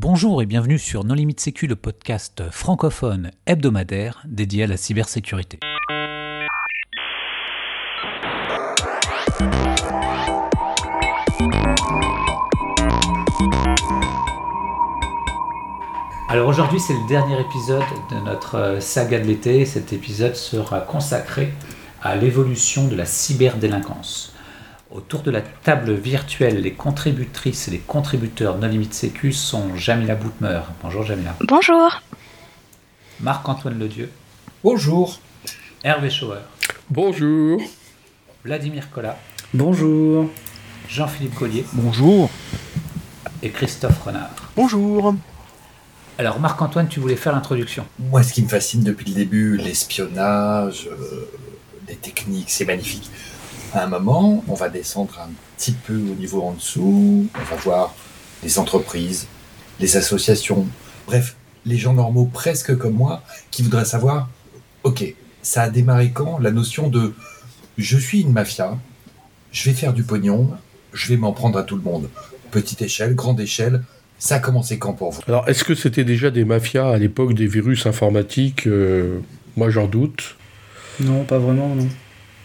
Bonjour et bienvenue sur Non Limite Sécu, le podcast francophone hebdomadaire dédié à la cybersécurité. Alors aujourd'hui c'est le dernier épisode de notre saga de l'été. Cet épisode sera consacré à l'évolution de la cyberdélinquance. Autour de la table virtuelle, les contributrices et les contributeurs Non Limite Sécu sont Jamila Boutmer. Bonjour Jamila. Bonjour. Marc-Antoine Ledieu. Bonjour. Hervé Schauer. Bonjour. Vladimir Collat. Bonjour. Jean-Philippe Collier. Bonjour. Et Christophe Renard. Bonjour. Alors Marc-Antoine, tu voulais faire l'introduction. Moi, ce qui me fascine depuis le début, l'espionnage, euh, les techniques, c'est magnifique. À un moment, on va descendre un petit peu au niveau en dessous, on va voir les entreprises, les associations, bref, les gens normaux presque comme moi qui voudraient savoir, ok, ça a démarré quand la notion de je suis une mafia, je vais faire du pognon, je vais m'en prendre à tout le monde. Petite échelle, grande échelle, ça a commencé quand pour vous? Alors, est-ce que c'était déjà des mafias à l'époque des virus informatiques? Euh, Moi, j'en doute. Non, pas vraiment, non.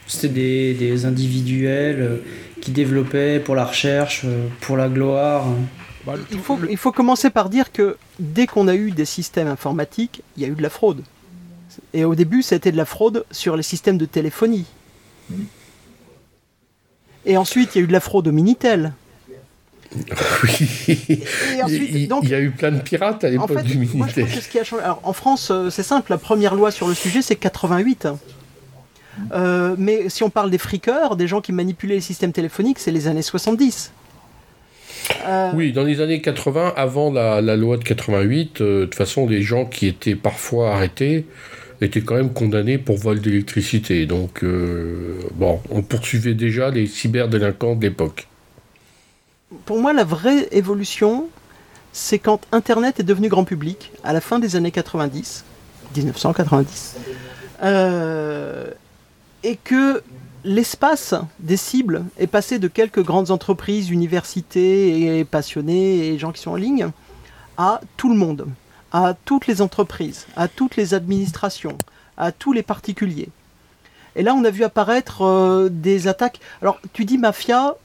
C'était des, des individuels euh, qui développaient pour la recherche, euh, pour la gloire. Bah, il, faut, il faut commencer par dire que dès qu'on a eu des systèmes informatiques, il y a eu de la fraude. Et au début, c'était de la fraude sur les systèmes de téléphonie. Et ensuite, il y a eu de la fraude au Minitel. Oui. Et ensuite, il, donc- il y a eu plein de pirates à En l'époque fait, du moi, je Minitel. pense que ce qui a changé. Alors, en France, euh, c'est simple, la première loi sur le sujet, c'est 88. Euh, mais si on parle des friqueurs, des gens qui manipulaient les systèmes téléphoniques, c'est les années 70. Euh, Oui, dans les années 80, avant la, la loi de 88, euh, de toute façon, les gens qui étaient parfois arrêtés étaient quand même condamnés pour vol d'électricité. Donc, bon, on poursuivait déjà les cyberdélinquants de l'époque. Pour moi, la vraie évolution, c'est quand Internet est devenu grand public, à la fin des années 90, 1990, euh, et que l'espace des cibles est passé de quelques grandes entreprises, universités et passionnés et gens qui sont en ligne, à tout le monde, à toutes les entreprises, à toutes les administrations, à tous les particuliers. Et là, on a vu apparaître euh, des attaques. Alors, tu dis mafia,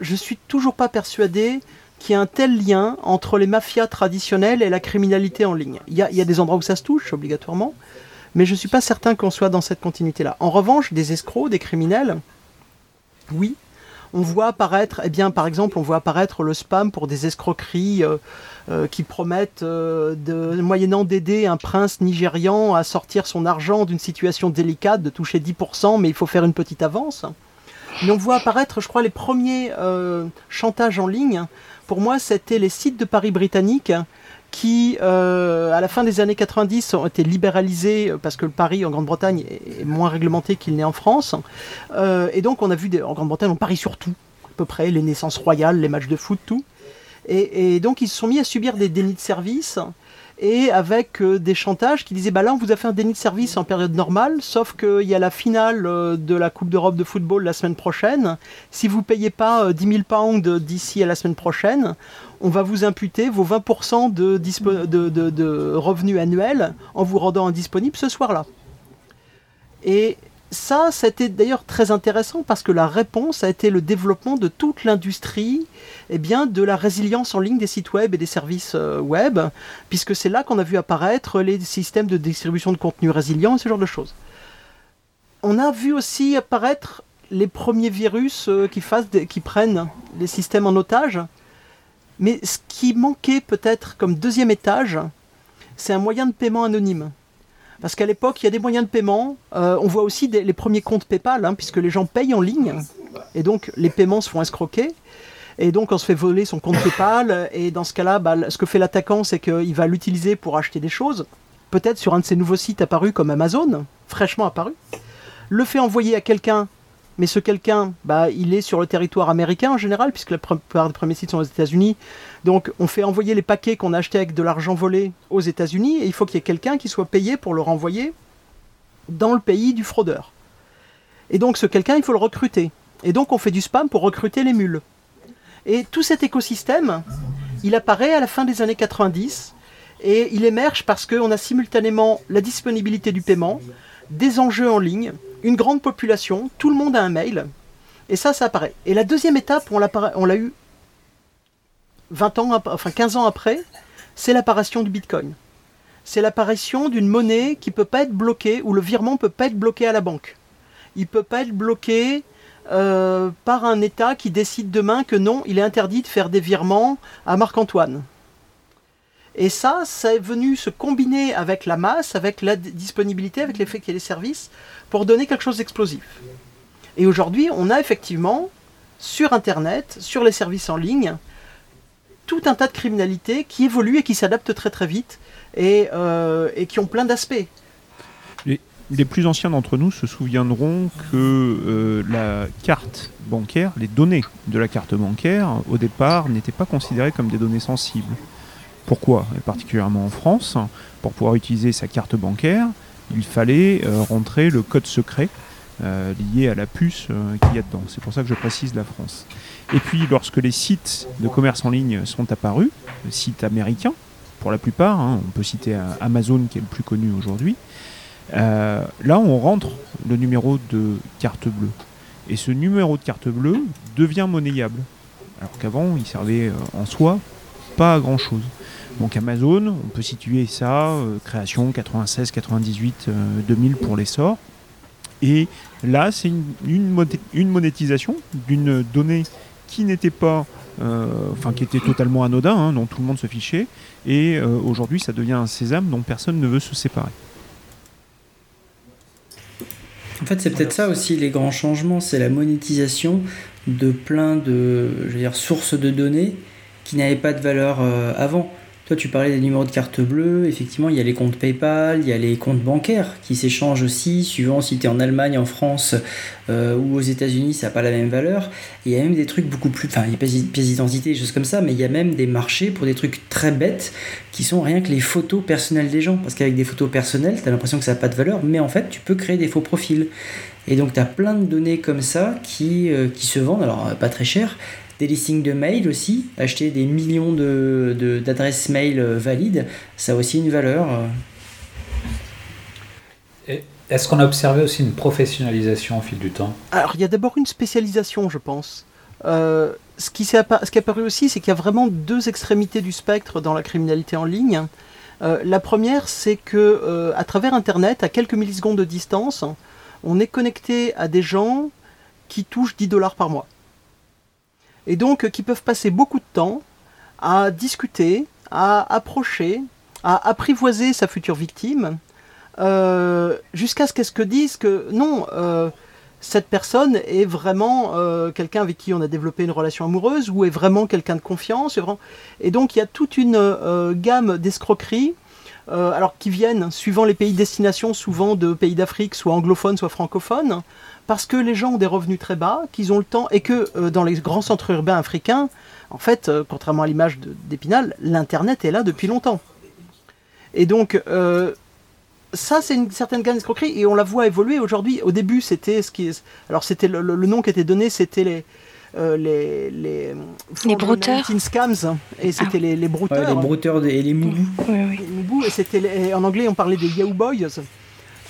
je suis toujours pas persuadé qu'il y ait un tel lien entre les mafias traditionnelles et la criminalité en ligne. A, il y a des endroits où ça se touche obligatoirement, mais je suis pas certain qu'on soit dans cette continuité-là. En revanche, des escrocs, des criminels, oui. On voit apparaître, eh bien, par exemple, on voit apparaître le spam pour des escroqueries euh, euh, qui promettent, euh, moyennant d'aider un prince nigérian à sortir son argent d'une situation délicate, de toucher 10%, mais il faut faire une petite avance. Mais on voit apparaître, je crois, les premiers chantages en ligne. Pour moi, c'était les sites de Paris britanniques qui, euh, à la fin des années 90, ont été libéralisés euh, parce que le Paris en Grande-Bretagne est moins réglementé qu'il n'est en France. Euh, et donc, on a vu des, en Grande-Bretagne, on parie sur tout, à peu près, les naissances royales, les matchs de foot, tout. Et, donc, ils se sont mis à subir des dénis de service et avec des chantages qui disaient bah là on vous a fait un déni de service en période normale sauf qu'il y a la finale de la Coupe d'Europe de football la semaine prochaine si vous payez pas euh, 10 000 pounds d'ici à la semaine prochaine on va vous imputer vos 20% de, revenus annuels en vous rendant indisponible ce soir-là et ça, c'était d'ailleurs très intéressant parce que la réponse a été le développement de toute l'industrie eh bien, de la résilience en ligne des sites web et des services euh, web, puisque c'est là qu'on a vu apparaître les systèmes de distribution de contenu résilient et ce genre de choses. On a vu aussi apparaître les premiers virus euh, qui prennent les systèmes en otage, mais ce qui manquait peut-être comme deuxième étage, c'est un moyen de paiement anonyme. Parce qu'à l'époque, il y a des moyens de paiement. Euh, on voit aussi les premiers comptes PayPal, hein, puisque les gens payent en ligne. Et donc, les paiements se font escroquer. Et donc, on se fait voler son compte PayPal. Et dans ce cas-là, bah, ce que fait l'attaquant, c'est qu'il va l'utiliser pour acheter des choses. Peut-être sur un de ces nouveaux sites apparus comme Amazon, fraîchement apparu. Le fait envoyer à quelqu'un. Mais ce quelqu'un, bah, il est sur le territoire américain en général, puisque la plupart des premiers sites sont aux États-Unis. Donc, on fait envoyer les paquets qu'on a achetés avec de l'argent volé aux États-Unis, et il faut qu'il y ait quelqu'un qui soit payé pour le renvoyer dans le pays du fraudeur. Et donc, ce quelqu'un, il faut le recruter. Et donc, on fait du spam pour recruter les mules. Et tout cet écosystème, Il apparaît à la fin des années 90 et il émerge parce qu'on a simultanément la disponibilité du paiement, des enjeux en ligne, une grande population, tout le monde a un mail, et ça, ça apparaît. Et la deuxième étape, on l'a eu 20 ans, enfin 15 ans après, c'est l'apparition du Bitcoin. C'est l'apparition d'une monnaie qui peut pas être bloquée, où le virement peut pas être bloqué à la banque. Il peut pas être bloqué euh, par un État qui décide demain que non, il est interdit de faire des virements à Marc-Antoine. Et ça, ça est venu se combiner avec la masse, avec la disponibilité, avec l'effet qu'il y a des services, pour donner quelque chose d'explosif. Et aujourd'hui, on a effectivement, sur Internet, sur les services en ligne, tout un tas de criminalités qui évoluent et qui s'adaptent très très vite et, euh, qui ont plein d'aspects. Les, plus anciens d'entre nous se souviendront que euh, la carte bancaire, les données de la carte bancaire, au départ, n'étaient pas considérées comme des données sensibles. Pourquoi Et particulièrement en France, pour pouvoir utiliser sa carte bancaire, il fallait euh, rentrer le code secret euh, lié à la puce euh, qu'il y a dedans. C'est pour ça que je précise la France. Et puis lorsque les sites de commerce en ligne sont apparus, sites américains pour la plupart, hein, on peut citer Amazon qui est le plus connu aujourd'hui, là on rentre le numéro de carte bleue. Et ce numéro de carte bleue devient monnayable. Alors qu'avant il servait en soi pas à grand chose. Donc Amazon, on peut situer ça, euh, création 96, 98, 2000 pour l'essor. Et là, c'est une, monétisation d'une donnée qui n'était pas, euh, enfin qui était totalement anodin, hein, dont tout le monde se fichait. Et euh, aujourd'hui, ça devient un sésame dont personne ne veut se séparer. En fait, c'est peut-être ça aussi les grands changements, c'est la monétisation de plein de sources de données qui n'avaient pas de valeur avant. Toi, tu parlais des numéros de carte bleue. Effectivement, il y a les comptes PayPal, il y a les comptes bancaires qui s'échangent aussi, suivant si tu es en Allemagne, en France euh, ou aux États-Unis, ça n'a pas la même valeur. il y a même des trucs beaucoup plus. Enfin, il y a pièces d'identité, des choses comme ça, mais il y a même des marchés pour des trucs très bêtes qui sont rien que les photos personnelles des gens. Parce qu'avec des photos personnelles, tu as l'impression que ça n'a pas de valeur, mais en fait, tu peux créer des faux profils. Et donc, tu as plein de données comme ça qui, euh, qui se vendent, alors pas très cher, des listings de mails aussi, acheter des millions d'adresses de, mail euh, valides, ça a aussi une valeur. Est-ce qu'on a observé aussi une professionnalisation au fil du temps? Alors, il y a d'abord une spécialisation, je pense. Euh, ce, qui ce qui est apparu aussi, c'est qu'il y a vraiment deux extrémités du spectre dans la criminalité en ligne. Euh, la première, c'est que à travers Internet, à quelques millisecondes de distance, on est connecté à des gens qui touchent 10 dollars par mois et donc qui peuvent passer beaucoup de temps à discuter, à approcher, à apprivoiser sa future victime, euh, jusqu'à ce qu'elle se dise que non, euh, cette personne est vraiment euh, quelqu'un avec qui on a développé une relation amoureuse ou est vraiment quelqu'un de confiance. Et donc il y a toute une gamme d'escroqueries. alors qui viennent, suivant les pays de destination, souvent de pays d'Afrique, soit anglophones, soit francophones, parce que les gens ont des revenus très bas, qu'ils ont le temps, et que euh, dans les grands centres urbains africains, en fait, euh, contrairement à l'image d'Épinal, l'Internet est là depuis longtemps. Et donc, euh, ça, c'est une certaine gamme d'escroquerie, et on la voit évoluer aujourd'hui. Au début, c'était ce qui Alors, c'était le, nom qui était donné, c'était les... les les, les brouteurs scams et c'était les, les brouteurs les brouteurs et les moubous oui, oui. et c'était en anglais on parlait des Yahoo Boys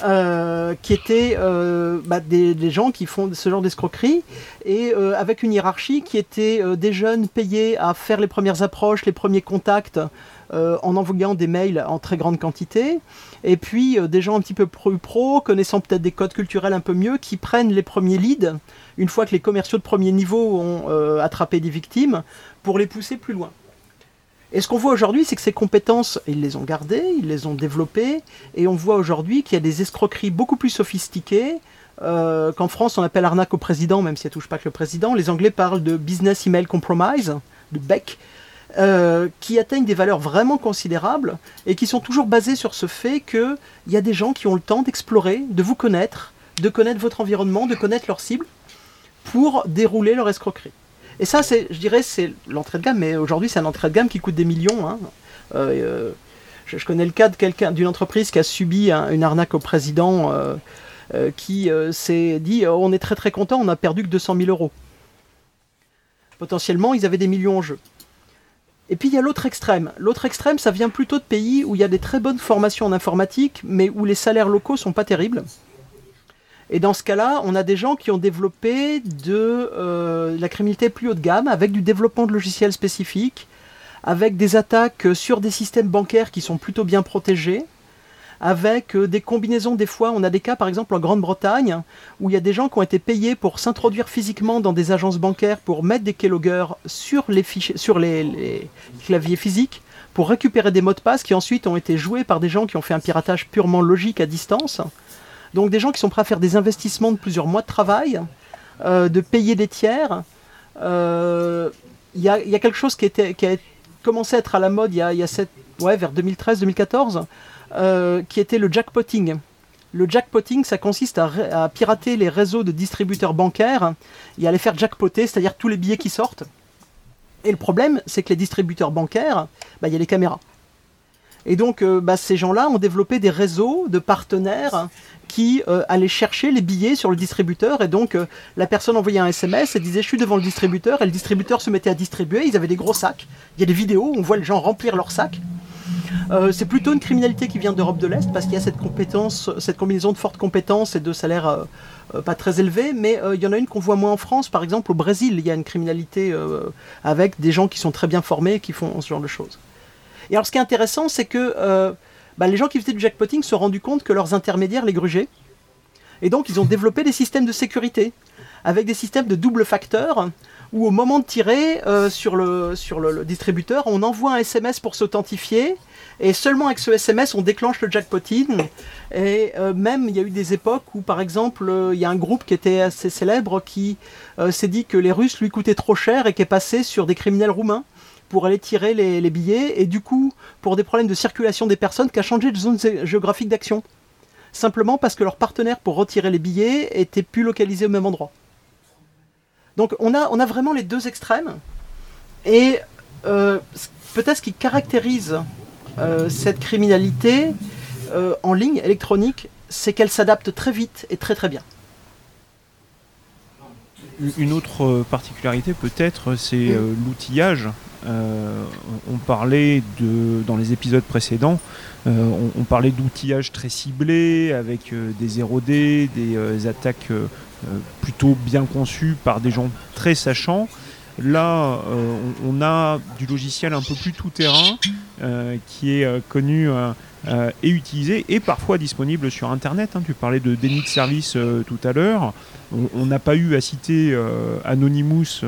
euh, qui étaient euh, bah, des, gens qui font ce genre d'escroquerie et euh, avec une hiérarchie qui était des jeunes payés à faire les premières approches, les premiers contacts en envoyant des mails en très grande quantité et puis des gens un petit peu plus pro, connaissant peut-être des codes culturels un peu mieux, qui prennent les premiers leads une fois que les commerciaux de premier niveau ont attrapé des victimes pour les pousser plus loin. Et ce qu'on voit aujourd'hui, c'est que ces compétences, ils les ont gardées, ils les ont développées, et on voit aujourd'hui qu'il y a des escroqueries beaucoup plus sophistiquées, euh, qu'en France on appelle arnaque au président, même si elle touche pas que le président. Les Anglais parlent de business email compromise, de BEC, euh, qui atteignent des valeurs vraiment considérables et qui sont toujours basées sur ce fait qu'il y a des gens qui ont le temps d'explorer, de vous connaître, de connaître votre environnement, de connaître leur cible pour dérouler leur escroquerie. Et ça, c'est, je dirais, c'est l'entrée de gamme, mais aujourd'hui, c'est un entrée de gamme qui coûte des millions. Hein. Euh, euh, je, connais le cas de quelqu'un, d'une entreprise qui a subi une arnaque au président, euh, qui s'est dit on est très très content, on a perdu que 200 000 euros. Potentiellement, ils avaient des millions en jeu. Et puis il y a l'autre extrême. L'autre extrême, ça vient plutôt de pays où il y a des très bonnes formations en informatique, mais où les salaires locaux sont pas terribles. Et dans ce cas-là, on a des gens qui ont développé de euh, la criminalité plus haut de gamme avec du développement de logiciels spécifiques, avec des attaques sur des systèmes bancaires qui sont plutôt bien protégés, avec euh, des combinaisons des fois. On a des cas par exemple en Grande-Bretagne où il y a des gens qui ont été payés pour s'introduire physiquement dans des agences bancaires pour mettre des keyloggers sur les, les, claviers physiques pour récupérer des mots de passe qui ensuite ont été joués par des gens qui ont fait un piratage purement logique à distance. Donc des gens qui sont prêts à faire des investissements de plusieurs mois de travail, euh, de payer des tiers. Euh, il y, a, quelque chose qui, a commencé à être à la mode y a, vers 2013-2014, euh, qui était le jackpotting. Le jackpotting, ça consiste à, pirater les réseaux de distributeurs bancaires et à les faire jackpoter, c'est-à-dire tous les billets qui sortent. Et le problème, c'est que les distributeurs bancaires, bah, il y a les caméras. Et donc, bah, ces gens-là ont développé des réseaux de partenaires qui euh, allaient chercher les billets sur le distributeur. Et donc, la personne envoyait un SMS et disait Je suis devant le distributeur. Et le distributeur se mettait à distribuer. Ils avaient des gros sacs. Il y a des vidéos où on voit les gens remplir leurs sacs. Euh, c'est plutôt une criminalité qui vient d'Europe de l'Est parce qu'il y a cette compétence, cette combinaison de fortes compétences et de salaires euh, euh, pas très élevés, mais il y en a une qu'on voit moins en France. Par exemple, au Brésil, il y a une criminalité avec des gens qui sont très bien formés qui font ce genre de choses. Et alors, ce qui est intéressant, c'est que bah, les gens qui faisaient du jackpotting se sont rendus compte que leurs intermédiaires les grugeaient. Et donc, ils ont développé des systèmes de sécurité avec des systèmes de double facteur où au moment de tirer sur, le, sur le, distributeur, on envoie un SMS pour s'authentifier et seulement avec ce SMS, on déclenche le jackpotting. Et euh, même, il y a eu des époques où, par exemple, euh, il y a un groupe qui était assez célèbre qui euh, s'est dit que les Russes lui coûtaient trop cher et qui est passé sur des criminels roumains pour aller tirer les, billets. Et du coup, pour des problèmes de circulation des personnes, qui a changé de zone géographique d'action. Simplement parce que leur partenaire pour retirer les billets était plus localisé au même endroit. Donc on a, on a vraiment les deux extrêmes. Et peut-être ce qui caractérise euh, cette criminalité euh, en ligne électronique, c'est qu'elle s'adapte très vite et très très bien. Une autre euh, particularité peut-être, c'est l'outillage. On parlait de, dans les épisodes précédents, on, parlait d'outillage très ciblé avec des 0D, des attaques plutôt bien conçues par des gens très sachants. Là, euh, on, a du logiciel un peu plus tout-terrain euh, qui est euh, connu et utilisé et parfois disponible sur Internet. Hein. Tu parlais de déni de service tout à l'heure. On n'a pas eu à citer Anonymous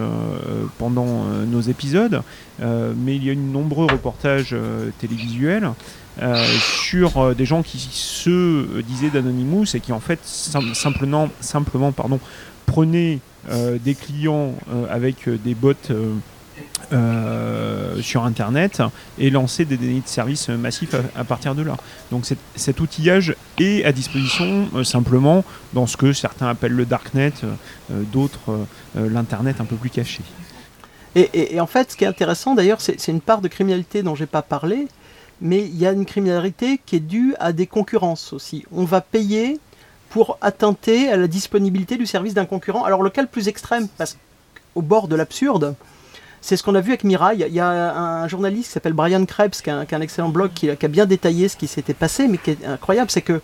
pendant nos épisodes, mais il y a une nombreux reportages télévisuels sur des gens qui se disaient d'Anonymous et qui en fait simplement, prenaient euh, des clients euh, avec euh, des bots sur Internet et lancer des données de services massifs à, partir de là. Donc cet outillage est à disposition simplement dans ce que certains appellent le darknet, d'autres l'internet un peu plus caché. Et, en fait, ce qui est intéressant d'ailleurs, c'est une part de criminalité dont j'ai pas parlé, mais il y a une criminalité qui est due à des concurrences aussi. On va payer pour attenter à la disponibilité du service d'un concurrent. Alors le cas le plus extrême, parce au bord de l'absurde, c'est ce qu'on a vu avec Mirai. Il y a un journaliste qui s'appelle Brian Krebs, qui a, un, excellent blog, qui a, bien détaillé ce qui s'était passé, mais qui est incroyable, c'est que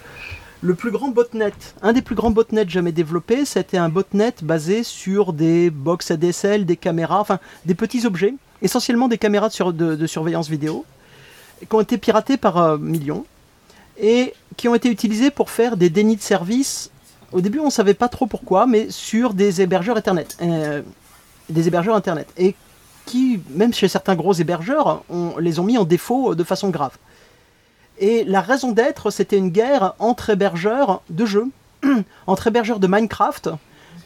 le plus grand botnet, un des plus grands botnets jamais développés, c'était un botnet basé sur des box ADSL, des caméras, enfin des petits objets, essentiellement des caméras de, surveillance vidéo, qui ont été piratés par euh, millions et qui ont été utilisés pour faire des dénis de service. Au début, on ne savait pas trop pourquoi, mais sur des hébergeurs Internet. Euh, des hébergeurs Internet. Et même chez certains gros hébergeurs, on, les ont mis en défaut de façon grave. Et la raison d'être, c'était une guerre entre hébergeurs de jeux, entre hébergeurs de Minecraft,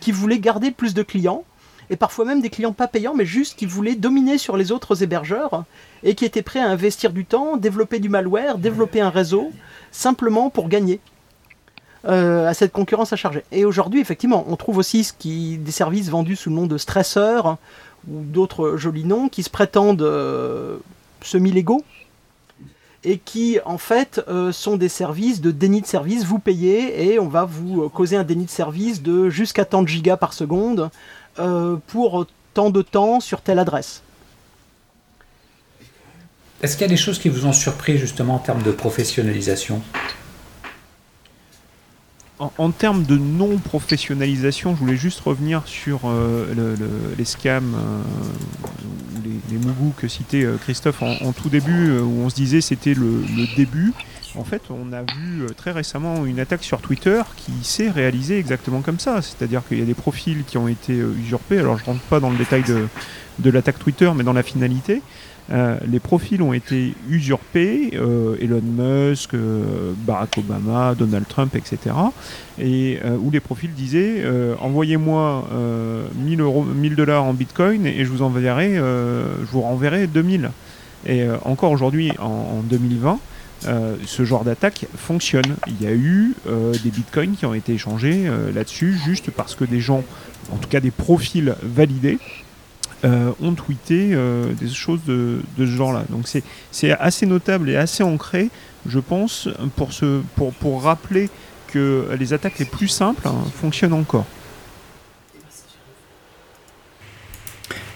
qui voulaient garder plus de clients, et parfois même des clients pas payants, mais juste qui voulaient dominer sur les autres hébergeurs, et qui étaient prêts à investir du temps, développer du malware, développer un réseau, simplement pour gagner euh, à cette concurrence à charger. Et aujourd'hui, effectivement, on trouve aussi ce qui, des services vendus sous le nom de stresseurs ou d'autres jolis noms qui se prétendent euh, semi-légaux et qui en fait euh, sont des services de déni de service. Vous payez et on va vous causer un déni de service de jusqu'à tant de gigas par seconde pour tant de temps sur telle adresse. Est-ce qu'il y a des choses qui vous ont surpris justement en termes de professionnalisation? En, termes de non-professionnalisation, je voulais juste revenir sur euh, les scams, euh, les, les que citait euh, Christophe en, tout début, où on se disait c'était le, début. En fait, on a vu très récemment une attaque sur Twitter qui s'est réalisée exactement comme ça. C'est-à-dire qu'il y a des profils qui ont été usurpés. Alors, je ne rentre pas dans le détail de, de l'attaque Twitter, mais dans la finalité. Euh, les profils ont été usurpés, euh, Elon Musk, euh, Barack Obama, Donald Trump, etc. Et où les profils disaient envoyez-moi 1000 euros, 1000 dollars en Bitcoin et je vous enverrai, je vous renverrai 2000. Et encore aujourd'hui, en, 2020. ce genre d'attaque fonctionne. Il y a eu des bitcoins qui ont été échangés là-dessus juste parce que des gens, en tout cas des profils validés, euh, ont tweeté euh, des choses de, ce genre-là. Donc c'est assez notable et assez ancré, je pense, pour, rappeler que les attaques les plus simples hein, fonctionnent encore.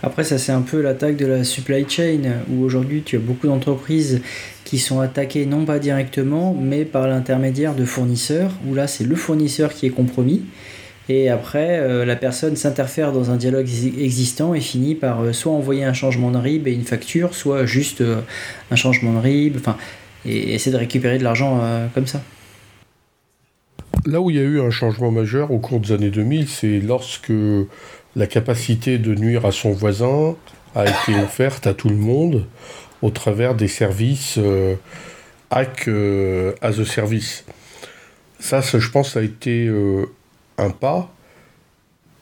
Après, ça c'est un peu l'attaque de la supply chain, où aujourd'hui tu as beaucoup d'entreprises qui sont attaquées non pas directement, mais par l'intermédiaire de fournisseurs, où là c'est le fournisseur qui est compromis. Et après, euh, la personne s'interfère dans un dialogue existant et finit par euh, soit envoyer un changement de RIB et une facture, soit juste euh, un changement de RIB, enfin, et essayer de récupérer de l'argent comme ça. Là où il y a eu un changement majeur au cours des années 2000, c'est lorsque la capacité de nuire à son voisin a été offerte à tout le monde au travers des services hack as a service. Ça, je pense, a été un pas,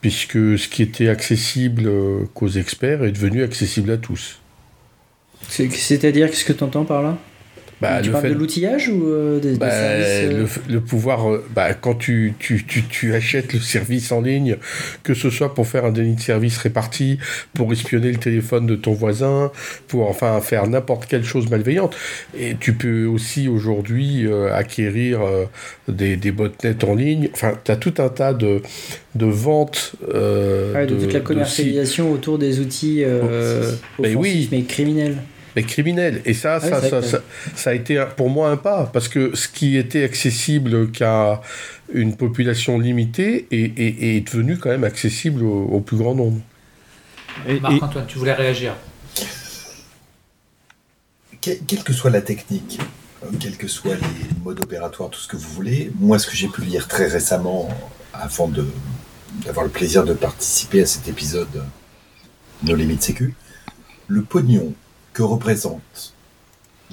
puisque ce qui était accessible euh, qu'aux experts est devenu accessible à tous. C'est-à-dire, qu'est-ce que tu entends par là? Bah, tu parles de l'outillage ou euh, des, bah, services euh le, pouvoir, euh, bah, quand tu, tu, tu, tu, achètes le service en ligne, que ce soit pour faire un délit de service réparti, pour espionner le téléphone de ton voisin, pour enfin faire n'importe quelle chose malveillante. Et tu peux aussi aujourd'hui acquérir des, des botnets en ligne. Enfin, tu as tout un tas de, de ventes. de, toute la commercialisation autour des outils oh, offensifs, mais criminels criminel. Et ça, ça, ça, ça, a été pour moi un pas, parce que ce qui était accessible qu'à une population limitée est, devenu quand même accessible au, plus grand nombre. Marc-Antoine, tu voulais réagir Quelle que soit la technique, quels que soient les modes opératoires, tout ce que vous voulez, moi, ce que j'ai pu lire très récemment, avant d'avoir le plaisir de participer à cet épisode No Limit Sécu, le pognon que représentent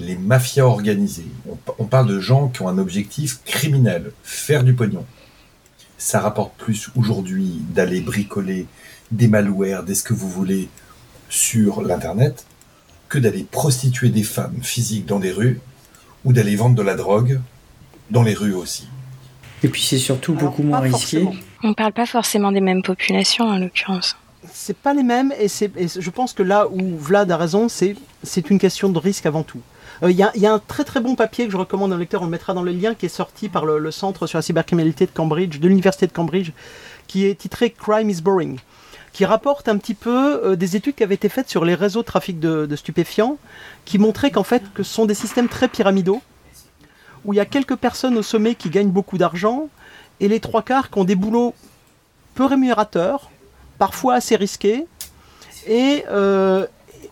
les mafias organisées. On, parle de gens qui ont un objectif criminel, faire du pognon. Ça rapporte plus aujourd'hui d'aller bricoler des malwares, des ce que vous voulez sur l'Internet, que d'aller prostituer des femmes physiques dans des rues ou d'aller vendre de la drogue dans les rues aussi. Et puis c'est surtout beaucoup moins risqué. On ne parle pas forcément des mêmes populations en l'occurrence c'est pas les mêmes et, je pense que là où Vlad a raison, c'est une question de risque avant tout. Il euh, y, a un très très bon papier que je recommande au lecteur, on le mettra dans le lien, qui est sorti par le, Centre sur la cybercriminalité de Cambridge, de l'Université de Cambridge, qui est titré Crime is Boring, qui rapporte un petit peu euh, des études qui avaient été faites sur les réseaux de trafic de, de stupéfiants, qui montraient qu'en fait que ce sont des systèmes très pyramidaux, où il y a quelques personnes au sommet qui gagnent beaucoup d'argent, et les trois quarts qui ont des boulots peu rémunérateurs, parfois assez risqué et, euh,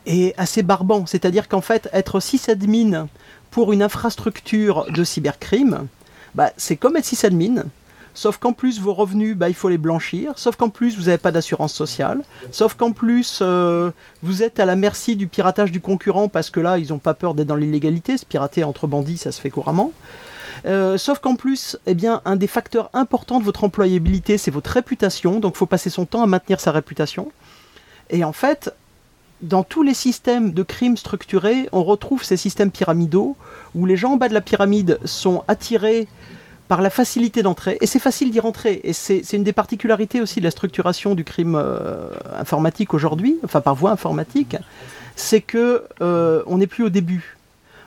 et assez barbant. C'est-à-dire qu'en fait, être sysadmin pour une infrastructure de cybercrime, bah, c'est comme être sysadmin. Sauf qu'en plus, vos revenus, bah, il faut les blanchir. Sauf qu'en plus, vous n'avez pas d'assurance sociale. Sauf qu'en plus, euh, vous êtes à la merci du piratage du concurrent parce que là, ils n'ont pas peur d'être dans l'illégalité. Se pirater entre bandits, ça se fait couramment. Euh, sauf qu'en plus, eh bien, un des facteurs importants de votre employabilité, c'est votre réputation. Donc, il faut passer son temps à maintenir sa réputation. Et en fait, dans tous les systèmes de crimes structurés, on retrouve ces systèmes pyramidaux où les gens en bas de la pyramide sont attirés par la facilité d'entrée. Et c'est facile d'y rentrer. Et c'est une des particularités aussi de la structuration du crime euh, informatique aujourd'hui, enfin par voie informatique, c'est que euh, on n'est plus au début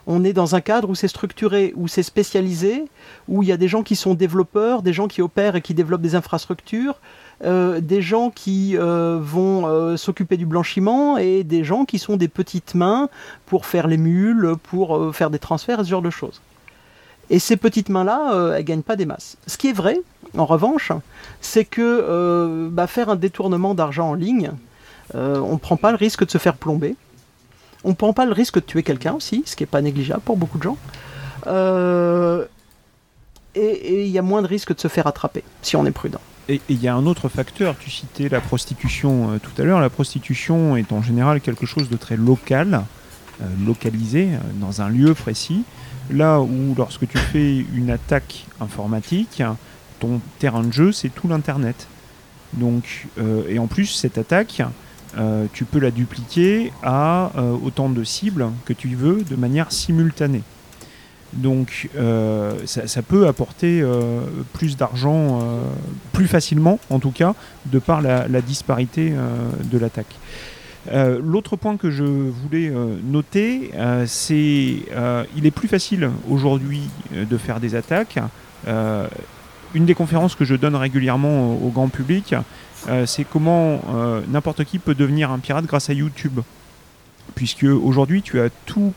On est dans un cadre où c'est structuré, où c'est spécialisé, où il y a des gens qui sont développeurs, des gens qui opèrent et qui développent des infrastructures, euh, des gens qui euh, vont euh, s'occuper du blanchiment et des gens qui sont des petites mains pour faire les mules, pour faire des transferts, ce genre de choses. Et ces petites mains-là, elles gagnent pas des masses. Ce qui est vrai, en revanche, c'est que bah, faire un détournement d'argent en ligne, on ne prend pas le risque de se faire plomber. On ne prend pas le risque de tuer quelqu'un aussi, ce qui n'est pas négligeable pour beaucoup de gens. et il y a moins de risque de se faire attraper, si on est prudent. Et il y a un autre facteur, tu citais la prostitution euh, tout à l'heure, la prostitution est en général quelque chose de très local, euh, localisé, euh, dans un lieu précis, là où lorsque tu fais une attaque informatique, ton terrain de jeu c'est tout l'Internet. Donc, et en plus cette attaque, tu peux la dupliquer à autant de cibles que tu veux de manière simultanée. Donc euh, ça, peut apporter euh, plus d'argent euh, plus facilement, en tout cas, de par la, disparité de l'attaque. L'autre point que je voulais noter, c'est il est plus facile aujourd'hui de faire des attaques. une des conférences que je donne régulièrement au, grand public, c'est comment n'importe qui peut devenir un pirate grâce à YouTube. Puisque aujourd'hui, tu as tout,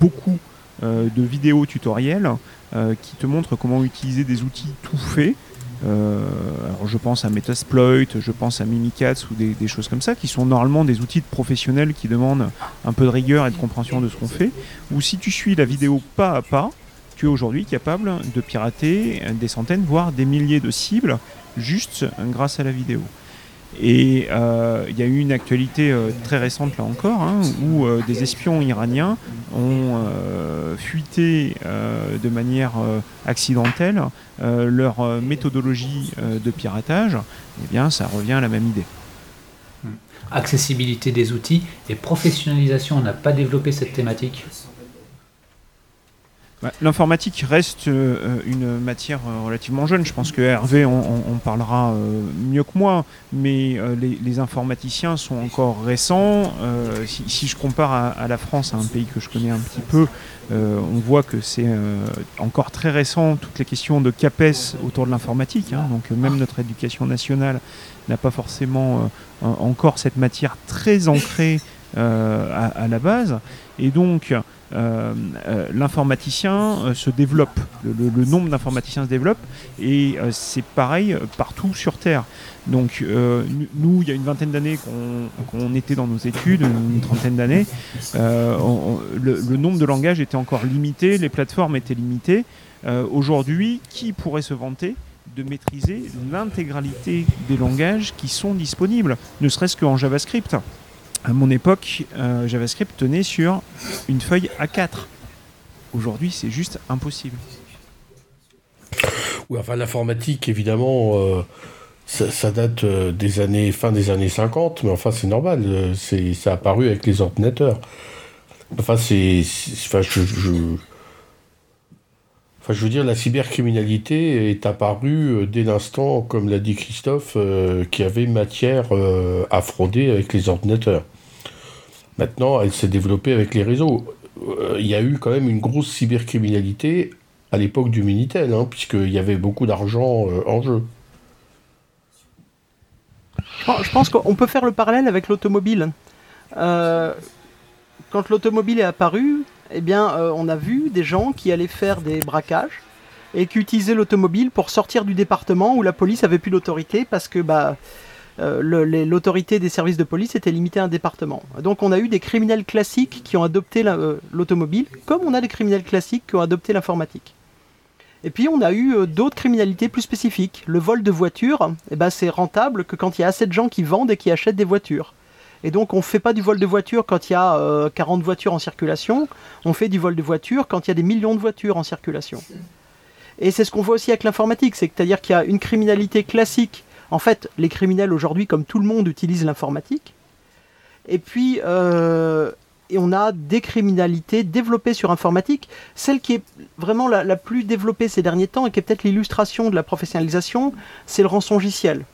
beaucoup euh, de vidéos tutoriels euh, qui te montrent comment utiliser des outils tout faits. Euh, alors je pense à Metasploit, je pense à Mimikatz ou des, choses comme ça, qui sont normalement des outils de professionnels qui demandent un peu de rigueur et de compréhension de ce qu'on fait. Ou si tu suis la vidéo pas à pas, tu es aujourd'hui capable de pirater des centaines, voire des milliers de cibles juste grâce à la vidéo. Et euh, il y a eu une actualité euh, très récente là encore, hein, où euh, des espions iraniens ont fuité de manière accidentelle leur méthodologie de piratage. Eh bien, ça revient à la même idée. Accessibilité des outils et professionnalisation, on n'a pas développé cette thématique bah, l'informatique reste euh, une matière euh, relativement jeune. Je pense que Hervé en, parlera euh, mieux que moi, mais les, informaticiens sont encore récents. Si, je compare à, la France, à un pays que je connais un petit peu, on voit que c'est encore très récent toutes les questions de CAPES autour de l'informatique. Hein. donc même notre éducation nationale n'a pas forcément encore cette matière très ancrée à, à, la base. Et donc, euh, euh, l'informaticien euh, se développe, le, nombre d'informaticiens se développe, et c'est pareil partout sur Terre. Donc nous, il y a une vingtaine d'années qu'on était dans nos études, une trentaine d'années, le, nombre de langages était encore limité, les plateformes étaient limitées. Aujourd'hui, qui pourrait se vanter de maîtriser l'intégralité des langages qui sont disponibles, ne serait-ce qu'en JavaScript? À mon époque, euh, JavaScript tenait sur une feuille A4. Aujourd'hui, c'est juste impossible. Oui, enfin, l'informatique, évidemment, euh, ça, date euh, des années, fin des années 50, mais enfin, c'est normal, c'est, ça a apparu avec les ordinateurs. Enfin, c'est. Enfin, je, Enfin, je veux dire, la cybercriminalité est apparue dès l'instant, comme l'a dit Christophe, qui avait matière à frauder avec les ordinateurs. Maintenant, elle s'est développée avec les réseaux. Euh, il y a eu quand même une grosse cybercriminalité à l'époque du Minitel, hein, puisqu'il y avait beaucoup d'argent euh, en jeu. Je pense qu'on peut faire le parallèle avec l'automobile. Euh, quand l'automobile est apparue, eh bien, on a vu des gens qui allaient faire des braquages et qui utilisaient l'automobile pour sortir du département où la police avait plus d'autorité parce que bah, euh, l'autorité des services de police était limitée à un département. Donc on a eu des criminels classiques qui ont adopté euh, l'automobile, comme on a des criminels classiques qui ont adopté l'informatique. Et puis on a eu euh, d'autres criminalités plus spécifiques. Le vol de voitures, eh ben, c'est rentable que quand il y a assez de gens qui vendent et qui achètent des voitures. Et donc on ne fait pas du vol de voitures quand il y a 40 voitures en circulation, on fait du vol de voitures quand il y a des millions de voitures en circulation. Et c'est ce qu'on voit aussi avec l'informatique, c'est-à-dire qu'il y a une criminalité classique en fait, les criminels aujourd'hui, comme tout le monde, utilisent l'informatique. Et puis, euh, on a des criminalités développées sur informatique. Celle qui est vraiment la, plus développée ces derniers temps et qui est peut-être l'illustration de la professionnalisation, c'est le rançongiciel.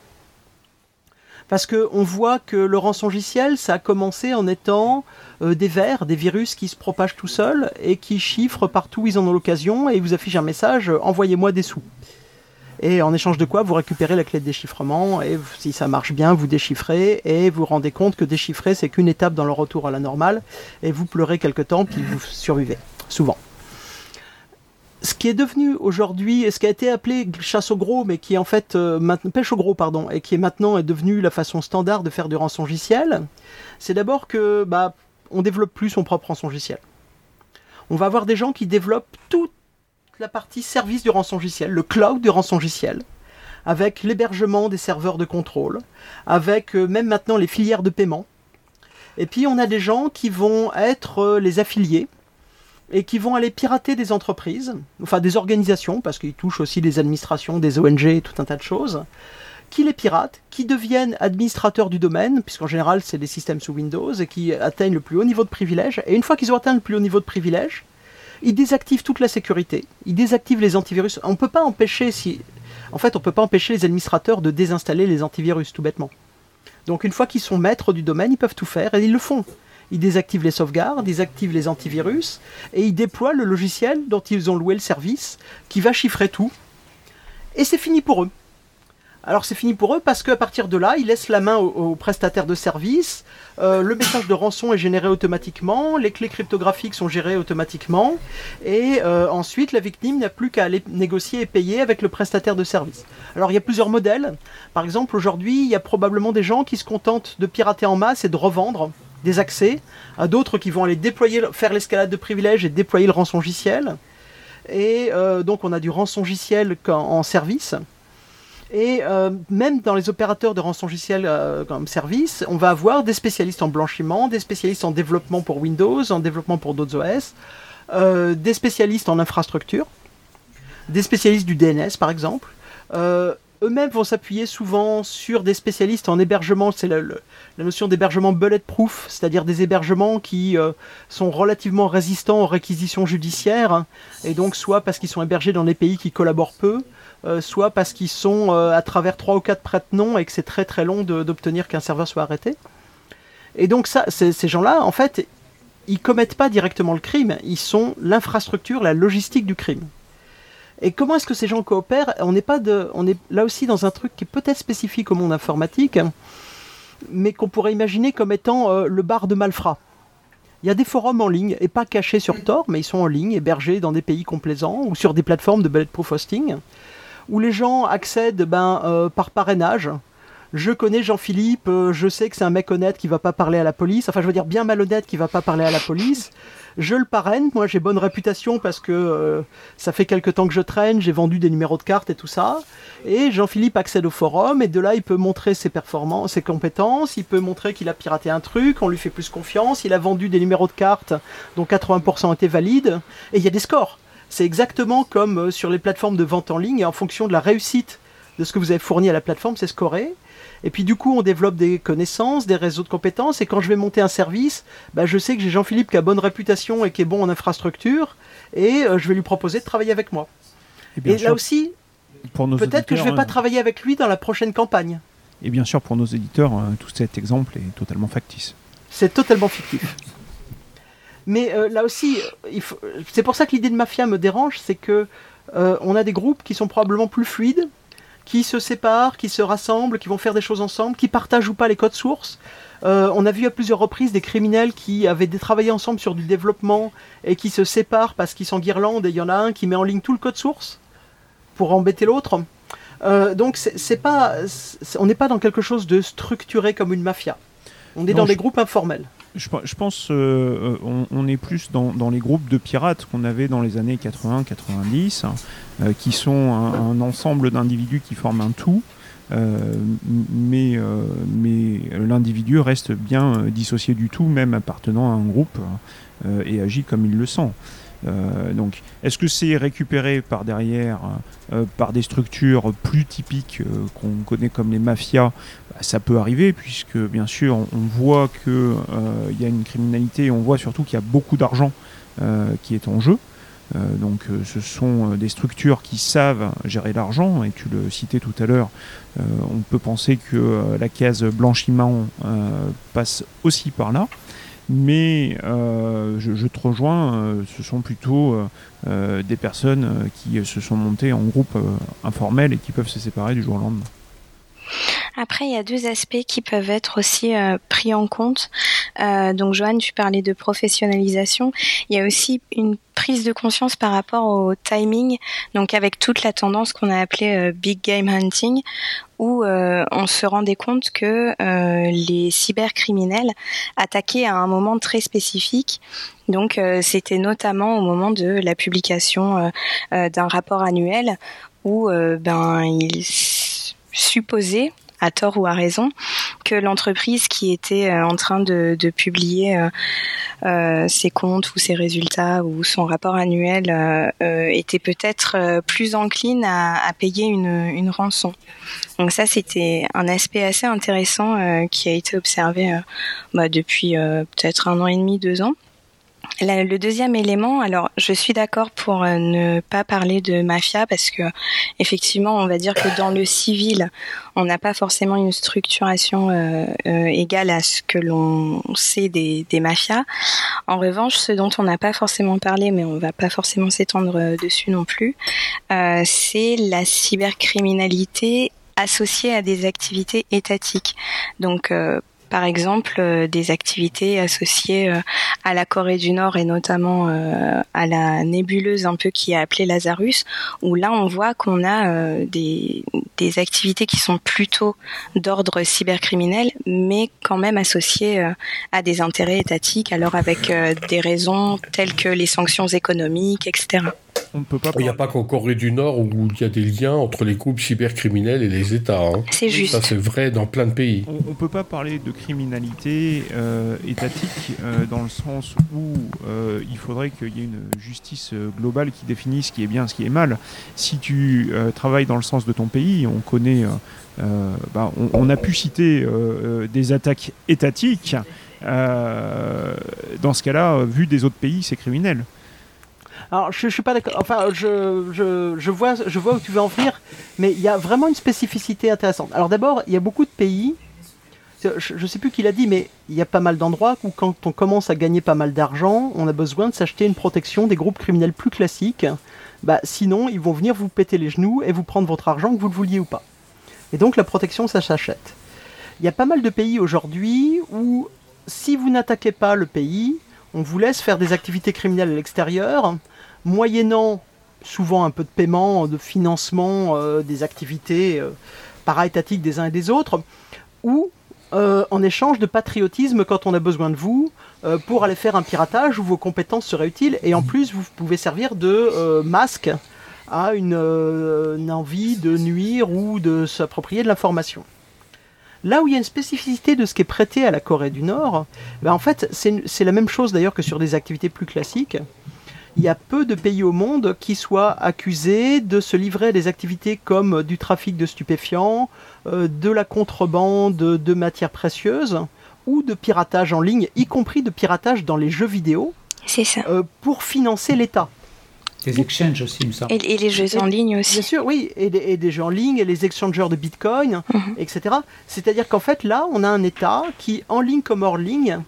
Parce qu'on voit que le rançongiciel, ça a commencé en étant euh, des vers, des virus qui se propagent tout seuls et qui chiffrent partout où ils en ont l'occasion et vous affichent un message euh, envoyez-moi des sous. Et en échange de quoi, vous récupérez la clé de déchiffrement et si ça marche bien, vous déchiffrez et vous rendez compte que déchiffrer, c'est qu'une étape dans le retour à la normale et vous pleurez quelque temps puis vous survivez, souvent ce qui est devenu aujourd'hui, ce qui a été appelé chasse au gros, mais qui est en fait euh, pêche au gros, pardon, et qui est maintenant est devenu la façon standard de faire du rançongiciel, c'est d'abord que bah, on développe plus son propre rançongiciel. On va avoir des gens qui développent toute la partie service du rançongiciel, le cloud du rançongiciel, avec l'hébergement des serveurs de contrôle, avec euh, même maintenant les filières de paiement. Et puis on a des gens qui vont être euh, les affiliés, et qui vont aller pirater des entreprises, enfin des organisations, parce qu'ils touchent aussi des administrations, des ONG tout un tas de choses, qui les piratent, qui deviennent administrateurs du domaine, puisqu'en général c'est des systèmes sous Windows, et qui atteignent le plus haut niveau de privilège. Et une fois qu'ils ont atteint le plus haut niveau de privilège, ils désactivent toute la sécurité, ils désactivent les antivirus. On ne peut pas empêcher. En fait, on peut pas empêcher les administrateurs de désinstaller les antivirus, tout bêtement. Donc une fois qu'ils sont maîtres du domaine, ils peuvent tout faire, et ils le font ils désactivent les sauvegardes, ils activent les antivirus, et ils déploient le logiciel dont ils ont loué le service, qui va chiffrer tout. Et c'est fini pour eux. Alors c'est fini pour eux parce qu'à partir de là, ils laissent la main aux, prestataires de services, euh, le message de rançon est généré automatiquement, les clés cryptographiques sont gérées automatiquement, et euh, ensuite la victime n'a plus qu'à aller négocier et payer avec le prestataire de service. Alors il y a plusieurs modèles. Par exemple, aujourd'hui, il y a probablement des gens qui se contentent de pirater en masse et de revendre des accès, à d'autres qui vont aller déployer, faire l'escalade de privilèges et déployer le rançongiciel. Et euh, donc on a du rançongiciel en, service. Et euh, même dans les opérateurs de rançongiciel euh, comme service, on va avoir des spécialistes en blanchiment, des spécialistes en développement pour Windows, en développement pour d'autres OS, des spécialistes en infrastructure, des spécialistes du DNS par exemple eux-mêmes vont s'appuyer souvent sur des spécialistes en hébergement. C'est la, notion d'hébergement bulletproof, c'est-à-dire des hébergements qui euh, sont relativement résistants aux réquisitions judiciaires, et donc soit parce qu'ils sont hébergés dans des pays qui collaborent peu, euh, soit parce qu'ils sont euh, à travers trois ou quatre prête-noms et que c'est très très long d'obtenir qu'un serveur soit arrêté. Et donc ça, ces gens-là, en fait, ils commettent pas directement le crime, ils sont l'infrastructure, la logistique du crime. Et comment est-ce que ces gens coopèrent? On n'est pas on est là aussi dans un truc qui est peut-être spécifique au monde informatique, mais qu'on pourrait imaginer comme étant euh, le bar de Malfrat. Il y a des forums en ligne, et pas cachés sur Tor, mais ils sont en ligne, hébergés dans des pays complaisants ou sur des plateformes de bulletproof hosting, où les gens accèdent ben, euh, par parrainage. Je connais Jean-Philippe, euh, je sais que c'est un mec honnête qui va pas parler à la police, enfin je veux dire bien malhonnête qui va pas parler à la police. Je le parraine, moi j'ai bonne réputation parce que euh, ça fait quelque temps que je traîne, j'ai vendu des numéros de cartes et tout ça. Et Jean-Philippe accède au forum et de là il peut montrer ses performances, ses compétences, il peut montrer qu'il a piraté un truc, on lui fait plus confiance, il a vendu des numéros de cartes dont 80% étaient valides et il y a des scores. C'est exactement comme euh, sur les plateformes de vente en ligne et en fonction de la réussite de ce que vous avez fourni à la plateforme, c'est scoré. Et puis du coup, on développe des connaissances, des réseaux de compétences. Et quand je vais monter un service, bah, je sais que j'ai Jean-Philippe qui a bonne réputation et qui est bon en infrastructure. Et euh, je vais lui proposer de travailler avec moi. Et, là aussi, peut-être que je ne vais pas euh, travailler avec lui dans la prochaine campagne. Et bien sûr, pour nos éditeurs, euh, tout cet exemple est totalement factice. C'est totalement fictif. Mais là aussi, c'est pour ça que l'idée de mafia me dérange, c'est que on a des groupes qui sont probablement plus fluides, qui se séparent, qui se rassemblent, qui vont faire des choses ensemble, qui partagent ou pas les codes sources. Euh, on a vu à plusieurs reprises des criminels qui avaient travaillé ensemble sur du développement et qui se séparent parce qu'ils sont guirlandes et il y en a un qui met en ligne tout le code source pour embêter l'autre. Euh, donc c'est pas, on n'est pas dans quelque chose de structuré comme une mafia. On est dans des groupes informels je, pense euh, on, est plus dans, les groupes de pirates qu'on avait dans les années 80-90, euh, qui sont un, ensemble d'individus qui forment un tout. Euh, mais, mais l'individu reste bien dissocié du tout, même appartenant à un groupe, et agit comme il le sent. Euh, donc, est-ce que c'est récupéré par derrière euh, par des structures plus typiques euh, qu'on connaît comme les mafias? Bah, Ça peut arriver, puisque bien sûr, on, voit qu'il y a une criminalité et on voit surtout qu'il y a beaucoup d'argent qui est en jeu. donc ce sont des structures qui savent gérer l'argent, et tu le citais tout à l'heure, on peut penser que la case blanchiment passe aussi par là. Mais je, te rejoins, ce sont plutôt des personnes qui se sont montées en groupe informel et qui peuvent se séparer du jour au lendemain. Après, il y a deux aspects qui peuvent être aussi euh, pris en compte. Euh, donc, Joanne, tu parlais de professionnalisation. Il y a aussi une prise de conscience par rapport au timing. Donc, avec toute la tendance qu'on a appelée euh, big game hunting, où on se rendait compte que les cybercriminels attaquaient à un moment très spécifique. Donc, c'était notamment au moment de la publication d'un rapport annuel où ben ils supposer à tort ou à raison, que l'entreprise qui était euh, en train de, publier euh, euh, ses comptes ou ses résultats ou son rapport annuel était peut-être plus encline à, payer une, rançon. Donc ça, c'était un aspect assez intéressant qui a été observé bah, depuis peut-être un an et demi, deux ans le deuxième élément, alors je suis d'accord pour euh, ne pas parler de mafia parce que effectivement, on va dire que dans le civil, on n'a pas forcément une structuration euh, euh, égale à ce que l'on sait des, des, mafias. En revanche, ce dont on n'a pas forcément parlé, mais on va pas forcément s'étendre dessus non plus, c'est la cybercriminalité associée à des activités étatiques. Donc par exemple euh, des activités associées euh, à la Corée du Nord et notamment euh, à la nébuleuse un peu qui est appelée Lazarus, où là on voit qu'on a des, des activités qui sont plutôt d'ordre cybercriminel, mais quand même associées à des intérêts étatiques, alors avec des raisons telles que les sanctions économiques, etc. Il n'y a pas qu'en Corée du Nord où il y a des liens entre les groupes cybercriminels et les États. Hein. C'est juste. Ça, c'est vrai dans plein de pays. On ne peut pas parler de criminalité euh, étatique euh, dans le sens où euh, il faudrait qu'il y ait une justice globale qui définisse ce qui est bien, ce qui est mal. Si tu travailles dans le sens de ton pays, on connaît, bah, on, a pu citer des attaques étatiques. dans ce cas-là, vu des autres pays, c'est criminel. Alors, je, je suis pas d'accord. Enfin, je, je, vois, je vois où tu veux en venir, mais il y a vraiment une spécificité intéressante. Alors, d'abord, il y a beaucoup de pays. Je ne sais plus qui l'a dit, mais il y a pas mal d'endroits où, quand on commence à gagner pas mal d'argent, on a besoin de s'acheter une protection des groupes criminels plus classiques. Bah, sinon, ils vont venir vous péter les genoux et vous prendre votre argent, que vous le vouliez ou pas. Et donc, la protection, ça s'achète. Il y a pas mal de pays aujourd'hui où, si vous n'attaquez pas le pays, on vous laisse faire des activités criminelles à l'extérieur moyennant souvent un peu de paiement, de financement euh, des activités euh, para-étatiques des uns et des autres, ou euh, en échange de patriotisme quand on a besoin de vous pour aller faire un piratage où vos compétences seraient utiles, et en plus vous pouvez servir de masque à une, envie de nuire ou de s'approprier de l'information. Là où il y a une spécificité de ce qui est prêté à la Corée du Nord, ben en fait c'est la même chose d'ailleurs que sur des activités plus classiques il y a peu de pays au monde qui soient accusés de se livrer à des activités comme du trafic de stupéfiants, euh, de la contrebande de matières précieuses ou de piratage en ligne, y compris de piratage dans les jeux vidéo. C'est ça. Euh, pour financer l'État. Les exchanges aussi, il me semble. Et, les jeux en ligne aussi. Bien sûr, oui, et des, jeux en ligne, et les exchangers de Bitcoin, mhm. etc. C'est-à-dire qu'en fait, là, on a un État qui, en ligne comme hors ligne,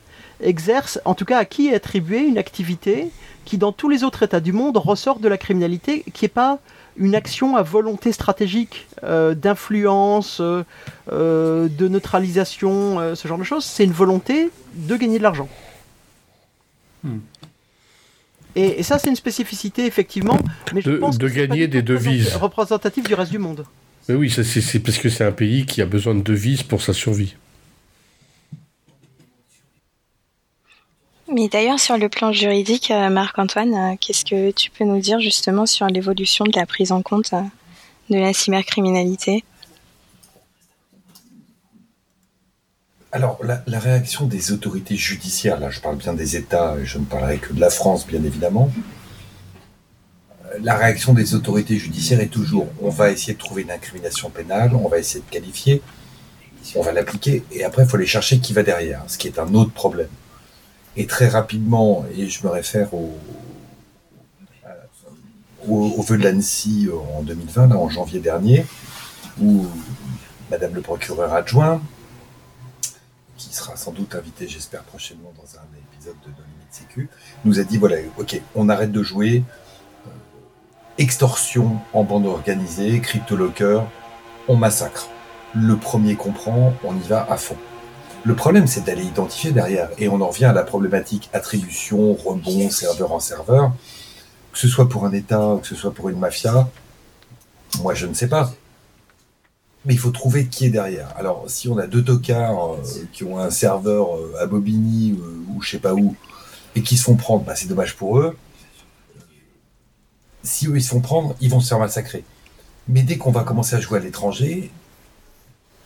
exerce, en tout cas à qui est attribuée une activité qui dans tous les autres États du monde ressort de la criminalité, qui n'est pas une action à volonté stratégique euh, d'influence, euh, euh, de neutralisation, ce genre de choses. C'est une volonté de gagner de l'argent. Hmm. Et, ça, c'est une spécificité, effectivement. Mais je de, pense de gagner des devises. Représentatif du reste du monde. Mais oui, c'est parce que c'est un pays qui a besoin de devises pour sa survie. Mais d'ailleurs, sur le plan juridique, euh, Marc-Antoine, euh, qu'est-ce que tu peux nous dire justement sur l'évolution de la prise en compte euh, de la cybercriminalité? Alors, la, réaction des autorités judiciaires, là je parle bien des États, je ne parlerai que de la France, bien évidemment. La réaction des autorités judiciaires est toujours on va essayer de trouver une incrimination pénale, on va essayer de qualifier, on va l'appliquer, et après il faut aller chercher qui va derrière, ce qui est un autre problème. Et très rapidement, et je me réfère au, au, vœu de l'ANSI en 2020, là, en janvier dernier, où Madame le procureur adjoint, qui sera sans doute invité, j'espère, prochainement dans un épisode de No Limite Sécu, nous a dit voilà, ok, on arrête de jouer euh, extorsion en bande organisée, crypto-locker, on massacre. Le premier comprend, on y va à fond. Le problème, c'est d'aller identifier derrière. Et on en revient à la problématique attribution, rebond, serveur en serveur. Que ce soit pour un État, que ce soit pour une mafia, moi je ne sais pas. Mais il faut trouver qui est derrière. Alors, si on a deux tocards euh, qui ont un serveur euh, à Bobigny euh, ou je sais pas où, et qui se font prendre, bah, c'est dommage pour eux. Si eux ils se font prendre, ils vont se faire massacrer. Mais dès qu'on va commencer à jouer à l'étranger,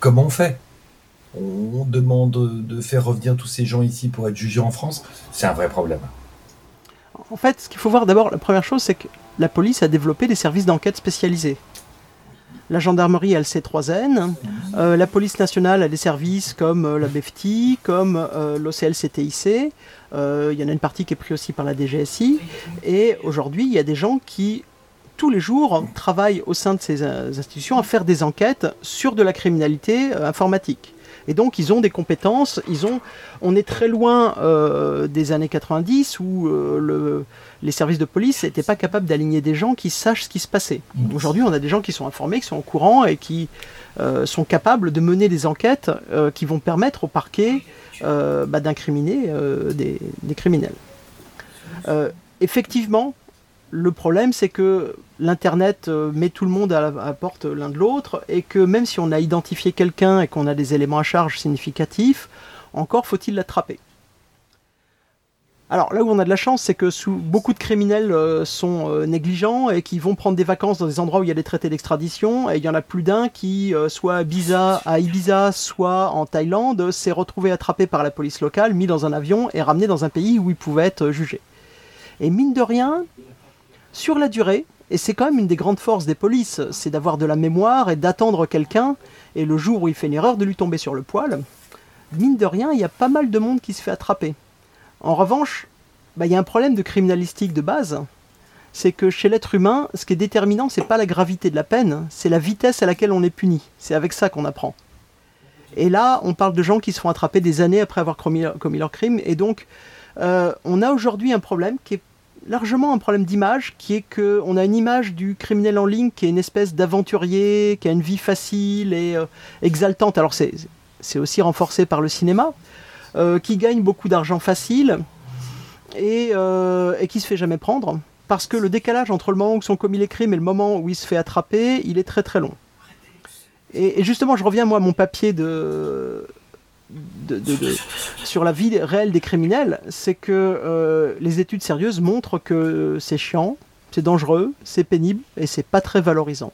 comment on fait? On demande de faire revenir tous ces gens ici pour être jugés en France C'est un vrai problème. En fait, ce qu'il faut voir d'abord, la première chose, c'est que la police a développé des services d'enquête spécialisés. La gendarmerie a le C3N, euh, la police nationale a des services comme euh, la BFT, comme euh, l'OCLCTIC, euh, il y en a une partie qui est prise aussi par la DGSI, et aujourd'hui il y a des gens qui tous les jours travaillent au sein de ces institutions à faire des enquêtes sur de la criminalité informatique. Et donc ils ont des compétences, ils ont, on est très loin euh, des années 90 où euh, le, les services de police n'étaient pas capables d'aligner des gens qui sachent ce qui se passait. Aujourd'hui, on a des gens qui sont informés, qui sont au courant et qui euh, sont capables de mener des enquêtes qui vont permettre au parquet bah, d'incriminer des, des criminels. Effectivement, le problème, c'est que l'Internet euh, met tout le monde à la, porte l'un de l'autre et que même si on a identifié quelqu'un et qu'on a des éléments à charge significatifs, encore faut-il l'attraper. Alors là où on a de la chance, c'est que beaucoup de criminels euh, sont euh, négligents et qui vont prendre des vacances dans des endroits où il y a des traités d'extradition. Et il y en a plus d'un qui, soit à Ibiza, soit en Thaïlande, s'est retrouvé attrapé par la police locale, mis dans un avion et ramené dans un pays où il pouvait être jugé. Et mine de rien, sur la durée, et c'est quand même une des grandes forces des polices, c'est d'avoir de la mémoire et d'attendre quelqu'un, et le jour où il fait une erreur, de lui tomber sur le poil. Mine de rien, il y a pas mal de monde qui se fait attraper. En revanche, bah, il y a un problème de criminalistique de base. C'est que chez l'être humain, ce qui est déterminant, c'est pas la gravité de la peine, c'est la vitesse à laquelle on est puni. C'est avec ça qu'on apprend. Et là, on parle de gens qui se font attraper des années après avoir commis, leur crime. Et donc, euh, on a aujourd'hui un problème qui est largement un problème d'image, qui est que on a une image du criminel en ligne qui est une espèce d'aventurier, qui a une vie facile et euh, exaltante. Alors c'est aussi renforcé par le cinéma, euh, qui gagne beaucoup d'argent facile et, euh, et qui se fait jamais prendre, parce que le décalage entre le moment où sont commis les crimes et le moment où il se fait attraper, il est très très long. Et, et justement, je reviens moi à mon papier de, de- de- de- sur la vie réelle des criminels, c'est que euh, les études sérieuses montrent que c'est chiant, c'est dangereux, c'est pénible et c'est pas très valorisant.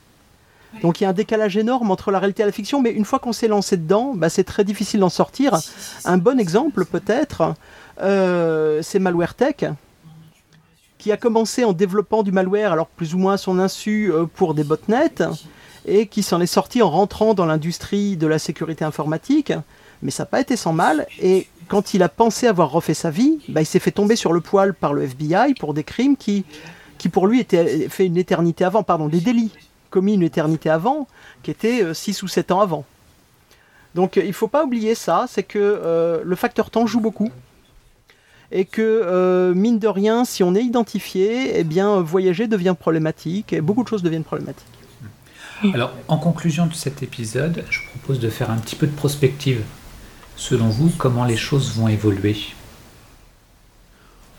Donc il y a un décalage énorme entre la réalité et la fiction, mais une fois qu'on s'est lancé dedans, bah, c'est très difficile d'en sortir. Un bon exemple peut-être, euh, c'est MalwareTech, qui a commencé en développant du malware, alors plus ou moins à son insu euh, pour des botnets, et qui s'en est sorti en rentrant dans l'industrie de la sécurité informatique, mais ça n'a pas été sans mal, et quand il a pensé avoir refait sa vie, bah, il s'est fait tomber sur le poil par le FBI pour des crimes qui, qui pour lui étaient fait une éternité avant, pardon, des délits commis une éternité avant, qui étaient 6 ou 7 ans avant. Donc euh, il ne faut pas oublier ça, c'est que euh, le facteur temps joue beaucoup. Et que, euh, mine de rien, si on est identifié, eh bien, voyager devient problématique et beaucoup de choses deviennent problématiques. Alors, en conclusion de cet épisode, je vous propose de faire un petit peu de prospective. Selon vous, comment les choses vont évoluer?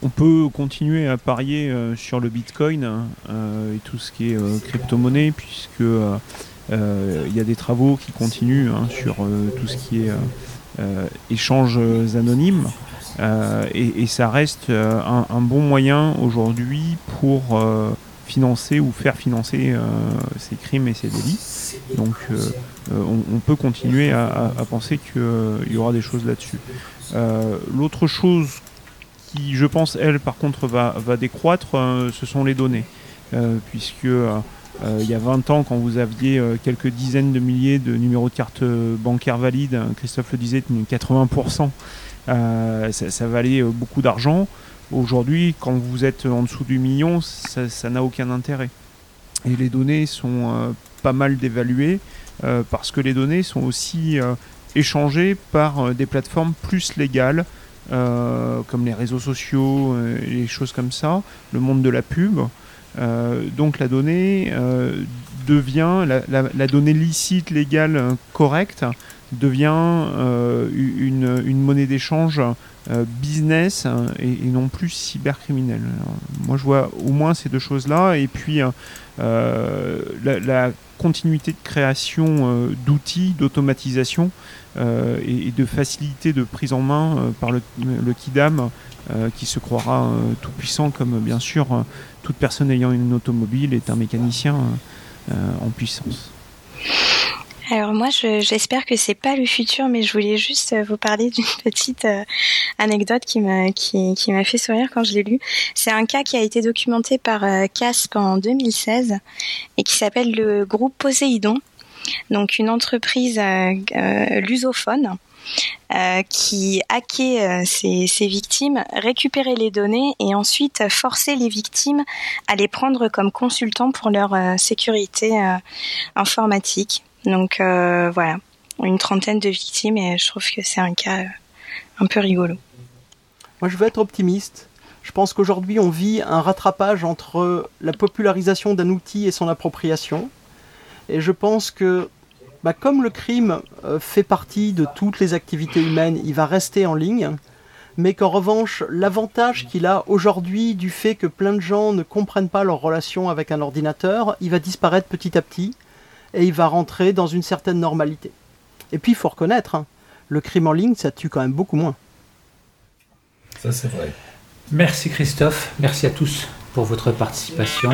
On peut continuer à parier euh, sur le Bitcoin euh, et tout ce qui est euh, crypto-monnaie, puisque il y a des travaux qui continuent hein, sur tout ce qui est échanges anonymes. Et, ça reste un, bon moyen aujourd'hui pour financer ou faire financer ces crimes et ces délits. Donc on, on peut continuer à, penser qu'il y aura des choses là-dessus. Euh, L'autre chose qui, je pense, elle, par contre, va, va décroître, euh, ce sont les données. Euh, puisque euh, euh, il y a 20 ans, quand vous aviez euh, quelques dizaines de milliers de numéros de carte euh, bancaire valides, hein, Christophe le disait, 80%, euh, ça, ça valait euh, beaucoup d'argent. Aujourd'hui, quand vous êtes en dessous du million, ça n'a aucun intérêt. et les données sont pas mal dévaluées parce que les données sont aussi échangées par des plateformes plus légales comme les réseaux sociaux les choses comme ça, le monde de la pub. donc la donnée devient, la, donnée licite, légale, correcte, devient une, monnaie d'échange euh, business et, non plus cybercriminel. moi, je vois au moins ces deux choses-là. Et puis, euh, la, continuité de création euh, d'outils, d'automatisation et, de facilité de prise en main par le, le KIDAM qui se croira tout puissant comme bien sûr toute personne ayant une automobile est un mécanicien en puissance. Alors moi, j'espère que c'est pas le futur, mais je voulais juste euh, vous parler d'une petite euh, anecdote qui m'a qui, m'a fait sourire quand je l'ai lu. C'est un cas qui a été documenté par euh, CASP en 2016 et qui s'appelle le groupe Poséidon, donc une entreprise lusophone. qui hackait ses, ses, victimes, récupérait les données et ensuite forçait les victimes à les prendre comme consultants pour leur sécurité informatique. Donc euh, voilà, une trentaine de victimes et je trouve que c'est un cas euh, un peu rigolo. Moi je veux être optimiste. Je pense qu'aujourd'hui on vit un rattrapage entre la popularisation d'un outil et son appropriation. Et je pense que bah, comme le crime euh, fait partie de toutes les activités humaines, il va rester en ligne, mais qu'en revanche, l'avantage qu'il a aujourd'hui du fait que plein de gens ne comprennent pas leur relation avec un ordinateur, il va disparaître petit à petit et il va rentrer dans une certaine normalité. Et puis il faut reconnaître, hein, le crime en ligne, ça tue quand même beaucoup moins. Ça c'est vrai. Merci Christophe, merci à tous pour votre participation.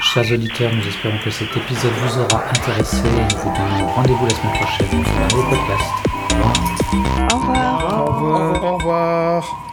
Chers auditeurs, nous espérons que cet épisode vous aura intéressé nous vous donnons rendez-vous la semaine prochaine pour un nouveau podcast. Au revoir. Au revoir. Au revoir.